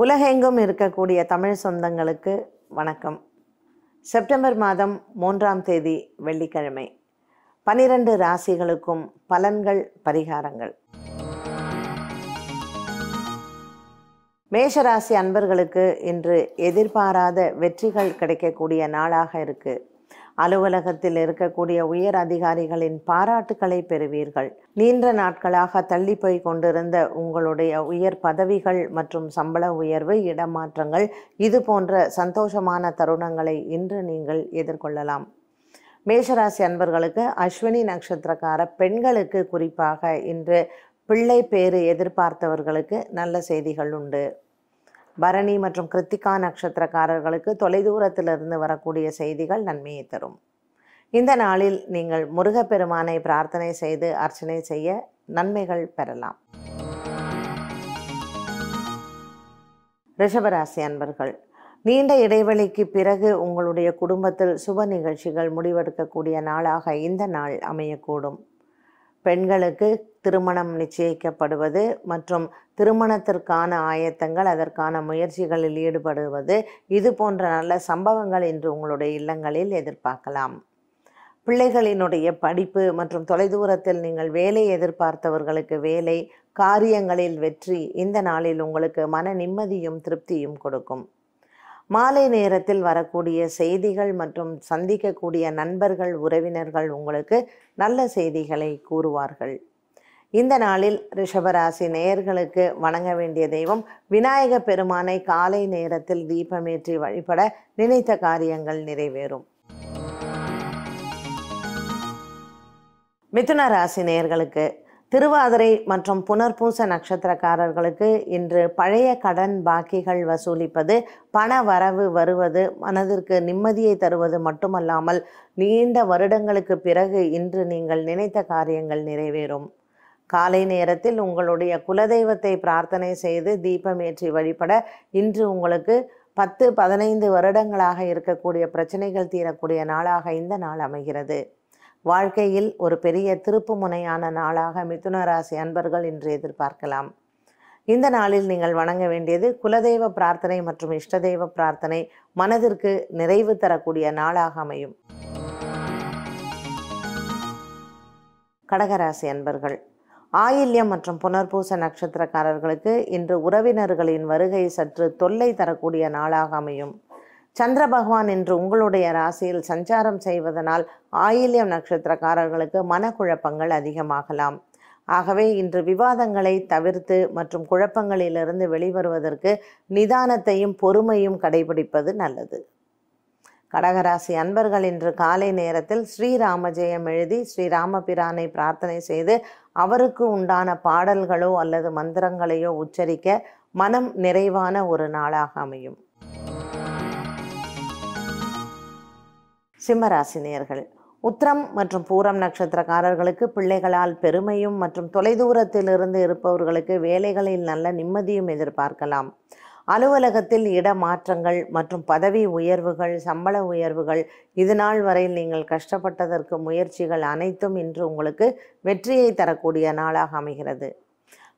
உலகெங்கும் இருக்கக்கூடிய தமிழ் சொந்தங்களுக்கு வணக்கம். செப்டம்பர் மாதம் மூன்றாம் தேதி வெள்ளிக்கிழமை. பனிரெண்டு ராசிகளுக்கும் பலன்கள் பரிகாரங்கள். மேஷராசி அன்பர்களுக்கு இன்று எதிர்பாராத வெற்றிகள் கிடைக்கக்கூடிய நாளாக இருக்குது அலுவலகத்தில் இருக்கக்கூடிய உயர் அதிகாரிகளின் பாராட்டுகளை பெறுவீர்கள். நீண்ட நாட்களாக தள்ளி போய் கொண்டிருந்த உங்களுடைய உயர் பதவிகள் மற்றும் சம்பள உயர்வு இடமாற்றங்கள் இது போன்ற சந்தோஷமான தருணங்களை இன்று நீங்கள் எதிர்கொள்ளலாம். மேஷராசி அன்பர்களுக்கு அஸ்வினி நட்சத்திரக்கார பெண்களுக்கு குறிப்பாக இன்று பிள்ளை பேறு எதிர்பார்த்தவர்களுக்கு நல்ல செய்திகள் உண்டு. பரணி மற்றும் கிருத்திகா நட்சத்திரக்காரர்களுக்கு தொலைதூரத்திலிருந்து வரக்கூடிய செய்திகள் நன்மையை தரும். இந்த நாளில் நீங்கள் முருகப்பெருமானை பிரார்த்தனை செய்து அர்ச்சனை செய்ய நன்மைகள் பெறலாம். ரிஷபராசி அன்பர்கள் நீண்ட இடைவெளிக்கு பிறகு உங்களுடைய குடும்பத்தில் சுப நிகழ்ச்சிகள் முடிவெடுக்கக்கூடிய நாளாக இந்த நாள் அமையக்கூடும். பெண்களுக்கு திருமணம் நிச்சயிக்கப்படுவது மற்றும் திருமணத்திற்கான ஆயத்தங்கள் அதற்கான முயற்சிகளில் ஈடுபடுவது இது போன்ற நல்ல சம்பவங்கள் இன்று உங்களுடைய இல்லங்களில் எதிர்பார்க்கலாம். பிள்ளைகளினுடைய படிப்பு மற்றும் தொலைதூரத்தில் நீங்கள் வேலை எதிர்பார்த்தவர்களுக்கு வேலை காரியங்களில் வெற்றி இந்த நாளில் உங்களுக்கு மன நிம்மதியும் திருப்தியும் கொடுக்கும். மாலை நேரத்தில் வரக்கூடிய செய்திகள் மற்றும் சந்திக்கக்கூடிய நண்பர்கள் உறவினர்கள் உங்களுக்கு நல்ல செய்திகளை கூறுவார்கள். இந்த நாளில் ரிஷபராசி நேயர்களுக்கு வணங்க வேண்டிய தெய்வம் விநாயக பெருமானை காலை நேரத்தில் தீபமேற்றி வழிபட நினைத்த காரியங்கள் நிறைவேறும். மிதுன ராசி நேயர்களுக்கு திருவாதிரை மற்றும் புனர்பூச நட்சத்திரக்காரர்களுக்கு இன்று பழைய கடன் பாக்கிகள் வசூலிப்பது பண வரவு வருவது மனதிற்கு நிம்மதியை தருவது மட்டுமல்லாமல் நீண்ட வருடங்களுக்கு பிறகு இன்று நீங்கள் நினைத்த காரியங்கள் நிறைவேறும். காலை நேரத்தில் உங்களுடைய குலதெய்வத்தை பிரார்த்தனை செய்து தீபமேற்றி வழிபட இன்று உங்களுக்கு பத்து பதினைந்து வருடங்களாக இருக்கக்கூடிய பிரச்சனைகள் தீரக்கூடிய நாளாக இந்த நாள் அமைகிறது. வாழ்க்கையில் ஒரு பெரிய திருப்பு முனையான நாளாக மிதுன ராசி அன்பர்கள் இன்று எதிர்பார்க்கலாம். இந்த நாளில் நீங்கள் வணங்க வேண்டியது குலதெய்வ பிரார்த்தனை மற்றும் இஷ்ட தெய்வ பிரார்த்தனை மனதிற்கு நிறைவு தரக்கூடிய நாளாக அமையும். கடகராசி அன்பர்கள் ஆயில்யம் மற்றும் புனர்பூச நட்சத்திரக்காரர்களுக்கு இன்று உறவினர்களின் வருகை சற்று தொல்லை தரக்கூடிய நாளாக அமையும். சந்திர பகவான் இன்று உங்களுடைய ராசியில் சஞ்சாரம் செய்வதனால் ஆயில்யம் நட்சத்திரக்காரர்களுக்கு மனக்குழப்பங்கள் அதிகமாகலாம். ஆகவே இன்று விவாதங்களை தவிர்த்து மற்றும் குழப்பங்களிலிருந்து வெளிவருவதற்கு நிதானத்தையும் பொறுமையும் கடைபிடிப்பது நல்லது. கடகராசி அன்பர்கள் இன்று காலை நேரத்தில் ஸ்ரீராம ஜெயம் எழுதி ஸ்ரீராமபிரானை பிரார்த்தனை செய்து அவருக்கு உண்டான பாடல்களோ அல்லது மந்திரங்களையோ உச்சரிக்க மனம் நிறைவான ஒரு நாளாக அமையும். சிம்மராசினியர்கள். உத்திரம் மற்றும் பூரம் நட்சத்திரக்காரர்களுக்கு பிள்ளைகளால் பெருமையும் மற்றும் தொலைதூரத்திலிருந்து இருப்பவர்களுக்கு வேலைகளில் நல்ல நிம்மதியும் எதிர்பார்க்கலாம். அலுவலகத்தில் இடமாற்றங்கள் மற்றும் பதவி உயர்வுகள் சம்பள உயர்வுகள் இது நாள் வரையில் நீங்கள் கஷ்டப்பட்டதற்கு முயற்சிகள் அனைத்தும் இன்று உங்களுக்கு வெற்றியை தரக்கூடிய நாளாக அமைகிறது.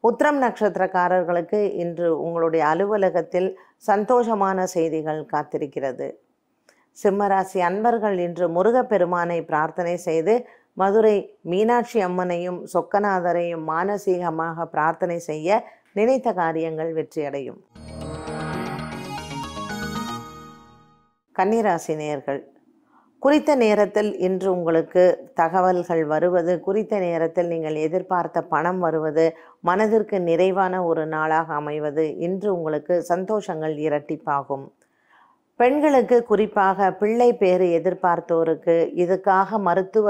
உத்திரம் நட்சத்திரக்காரர்களுக்கு இன்று உங்களுடைய அலுவலகத்தில் சந்தோஷமான செய்திகள் காத்திருக்கிறது. சிம்மராசி அன்பர்கள் இன்று முருகப்பெருமானை பிரார்த்தனை செய்து மதுரை மீனாட்சி அம்மனையும் சொக்கநாதரையும் மானசீகமாக பிரார்த்தனை செய்ய நினைத்த காரியங்கள் வெற்றியடையும். கன்னிராசி நேர்கள் குறித்த நேரத்தில் இன்று உங்களுக்கு தகவல்கள் வருவது குறித்த நேரத்தில் நீங்கள் எதிர்பார்த்த பணம் வருவது மனதிற்கு நிறைவான ஒரு நாளாக அமைவது இன்று உங்களுக்கு சந்தோஷங்கள் இரட்டிப்பாகும். பெண்களுக்கு குறிப்பாக பிள்ளை பேறு எதிர்பார்த்தோருக்கு இதுக்காக மருத்துவ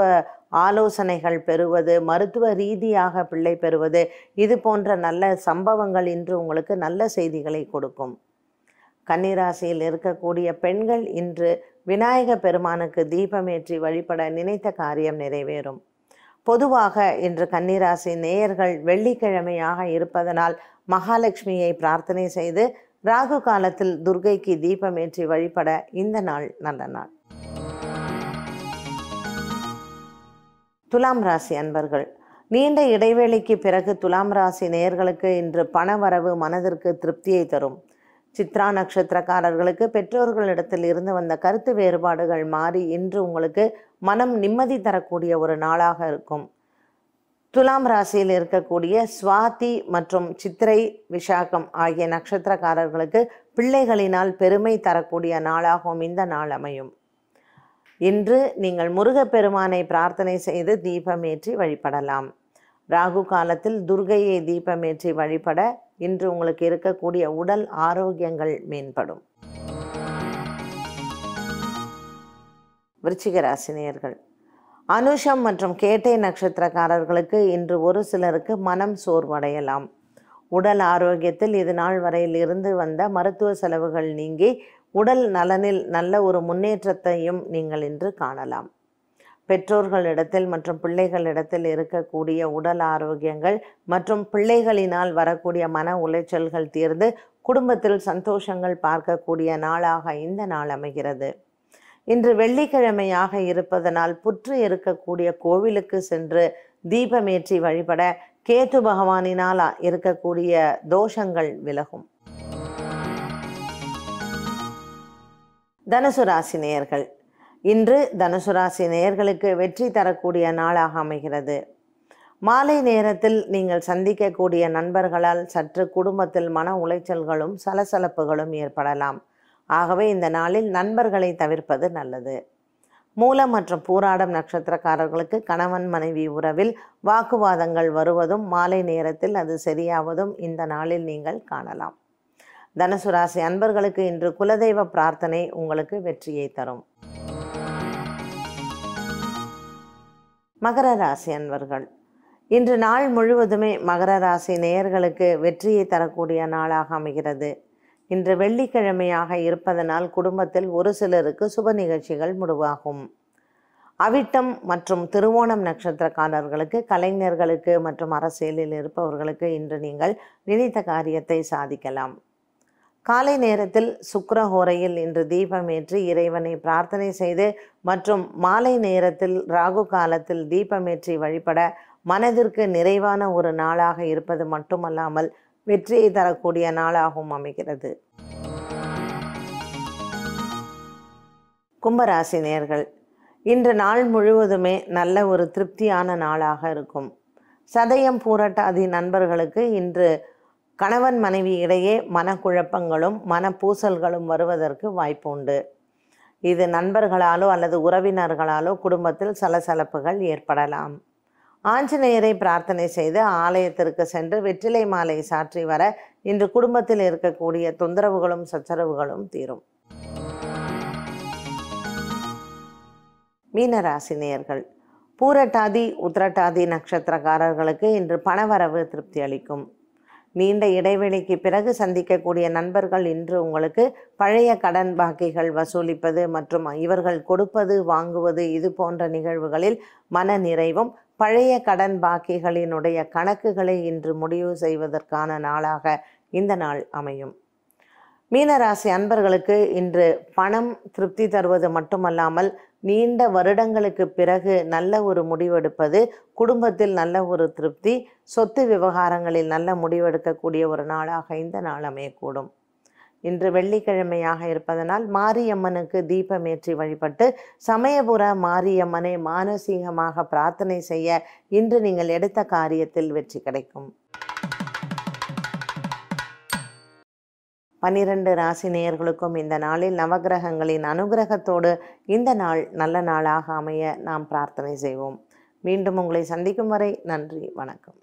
ஆலோசனைகள் பெறுவது மருத்துவ ரீதியாக பிள்ளை பெறுவது இது போன்ற நல்ல சம்பவங்கள் இன்று உங்களுக்கு நல்ல செய்திகளை கொடுக்கும். கன்னிராசியில் இருக்கக்கூடிய பெண்கள் இன்று விநாயக பெருமானுக்கு தீபமேற்றி வழிபட நினைத்த காரியம் நிறைவேறும். பொதுவாக இன்று கன்னிராசி நேயர்கள் வெள்ளிக்கிழமையாக இருப்பதனால் மகாலட்சுமியை பிரார்த்தனை செய்து ராகு காலத்தில் துர்கைக்கு தீபமேற்றி வழிபட இந்த நாள் நல்ல நாள். துலாம் ராசி அன்பர்கள் நீண்ட இடைவேளைக்கு பிறகு துலாம் ராசி நேயர்களுக்கு இன்று பணவரவு மனதிற்கு திருப்தியை தரும். சித்ரா நட்சத்திரக்காரர்களுக்கு பெற்றோர்களிடத்தில் இருந்து வந்த கருத்து வேறுபாடுகள் மாறி இன்று உங்களுக்கு மனம் நிம்மதி தரக்கூடிய ஒரு நாளாக இருக்கும். துலாம் ராசியில் இருக்கக்கூடிய சுவாதி மற்றும் சித்திரை விசாகம் ஆகிய நட்சத்திரக்காரர்களுக்கு பிள்ளைகளினால் பெருமை தரக்கூடிய நாளாகவும் இந்த நாள் அமையும். இன்று நீங்கள் முருகப்பெருமானை பிரார்த்தனை செய்து தீபமேற்றி வழிபடலாம். ராகு காலத்தில் துர்கையை தீபமேற்றி வழிபட இன்று உங்களுக்கு இருக்கக்கூடிய உடல் ஆரோக்கியங்கள் மேம்படும். விருச்சிக ராசினியர்கள் அனுஷம் மற்றும் கேட்டை நட்சத்திரக்காரர்களுக்கு இன்று ஒரு சிலருக்கு மனம் சோர்வடையலாம். உடல் ஆரோக்கியத்தில் இது நாள் வரையில் இருந்து வந்த மருத்துவ செலவுகள் நீங்கி உடல் நலனில் நல்ல ஒரு முன்னேற்றத்தையும் நீங்கள் இன்று காணலாம். பெற்றோர்களிடத்தில் மற்றும் பிள்ளைகளிடத்தில் இருக்கக்கூடிய உடல் ஆரோக்கியங்கள் மற்றும் பிள்ளைகளினால் வரக்கூடிய மன உளைச்சல்கள் தீர்ந்து குடும்பத்தில் சந்தோஷங்கள் பார்க்கக்கூடிய நாளாக இந்த நாள் அமைகிறது. இன்று வெள்ளிக்கிழமையாக இருப்பதனால் புற்று இருக்கக்கூடிய கோவிலுக்கு சென்று தீபமேற்றி வழிபட கேத்து பகவானினால் இருக்கக்கூடிய தோஷங்கள் விலகும். தனுசு ராசி நேயர்கள் இன்று தனுசு ராசி நேயர்களுக்கு வெற்றி தரக்கூடிய நாளாக அமைகிறது. மாலை நேரத்தில் நீங்கள் சந்திக்கக்கூடிய நண்பர்களால் சற்று குடும்பத்தில் மன உளைச்சல்களும் சலசலப்புகளும் ஏற்படலாம். ஆகவே இந்த நாளில் நண்பர்களை தவிர்ப்பது நல்லது. மூலம் மற்றும் பூராடம் நட்சத்திரக்காரர்களுக்கு கணவன் மனைவி உறவில் வாக்குவாதங்கள் வருவதும் மாலை நேரத்தில் அது சரியாவதும் இந்த நாளில் நீங்கள் காணலாம். தனுசு ராசி அன்பர்களுக்கு இன்று குலதெய்வ பிரார்த்தனை உங்களுக்கு வெற்றியை தரும். மகர ராசி அன்பர்கள் இன்று நாள் முழுவதுமே மகர ராசி நேயர்களுக்கு வெற்றியை தரக்கூடிய நாளாக அமைகிறது. இன்று வெள்ளிக்கிழமையாக இருப்பதனால் குடும்பத்தில் ஒரு சிலருக்கு சுப நிகழ்ச்சிகள் முடிவாகும். அவிட்டம் மற்றும் திருவோணம் நட்சத்திரக்காரர்களுக்கு கலைஞர்களுக்கு மற்றும் அரசியலில் இருப்பவர்களுக்கு இன்று நீங்கள் நினைத்த காரியத்தை சாதிக்கலாம். காலை நேரத்தில் சுக்கரஹோரையில் இன்று தீபமேற்றி இறைவனை பிரார்த்தனை செய்து மற்றும் மாலை நேரத்தில் ராகு காலத்தில் தீபமேற்றி வழிபட மனதிற்கு நிறைவான ஒரு நாளாக இருப்பது மட்டுமல்லாமல் வெற்றியை தரக்கூடிய நாளாகவும் அமைகிறது. கும்பராசி நேர்கள் இன்று நாள் முழுவதுமே நல்ல ஒரு திருப்தியான நாளாக இருக்கும். சதயம் பூரட்டாதி நண்பர்களுக்கு இன்று கணவன் மனைவி இடையே மனக்குழப்பங்களும் மனப்பூசல்களும் வருவதற்கு வாய்ப்பு உண்டு. இது நண்பர்களாலோ அல்லது உறவினர்களாலோ குடும்பத்தில் சலசலப்புகள் ஏற்படலாம். ஆஞ்சநேயரை பிரார்த்தனை செய்து ஆலயத்திற்கு சென்று வெற்றிலை மாலை சாற்றி வர இன்று குடும்பத்தில் இருக்கக்கூடிய தொந்தரவுகளும் சச்சரவுகளும் தீரும். மீனராசி நேயர்கள் பூரட்டாதி உத்திரட்டாதி நட்சத்திரக்காரர்களுக்கு இன்று பணவரவு திருப்தி அளிக்கும். நீண்ட இடைவெளிக்கு பிறகு சந்திக்கக்கூடிய நண்பர்கள் இன்று உங்களுக்கு பழைய கடன் பாக்கிகள் வசூலிப்பது மற்றும் இவர்கள் கொடுப்பது வாங்குவது இது போன்ற நிகழ்வுகளில் மன நிறைவும் பழைய கடன் பாக்கிகளினுடைய கணக்குகளை இன்று முடிவு செய்வதற்கான நாளாக இந்த நாள் அமையும். மீனராசி அன்பர்களுக்கு இன்று பணம் திருப்தி தருவது மட்டுமல்லாமல் நீண்ட வருடங்களுக்கு பிறகு நல்ல ஒரு முடிவெடுப்பது குடும்பத்தில் நல்ல ஒரு திருப்தி சொத்து விவகாரங்களில் நல்ல முடிவெடுக்கக்கூடிய ஒரு நாளாக இந்த நாள் அமையக்கூடும். இன்று வெள்ளிக்கிழமையாக இருப்பதனால் மாரியம்மனுக்கு தீபமேற்றி வழிபட்டு சமயபுர மாரியம்மனை மானசீகமாக பிரார்த்தனை செய்ய இன்று நீங்கள் எடுத்த காரியத்தில் வெற்றி கிடைக்கும். பன்னிரண்டு ராசி நேயர்களுக்கும் இந்த நாளில் நவகிரகங்களின் அனுகிரகத்தோடு இந்த நாள் நல்ல நாளாக அமைய நாம் பிரார்த்தனை செய்வோம். மீண்டும் உங்களை சந்திக்கும் வரை நன்றி வணக்கம்.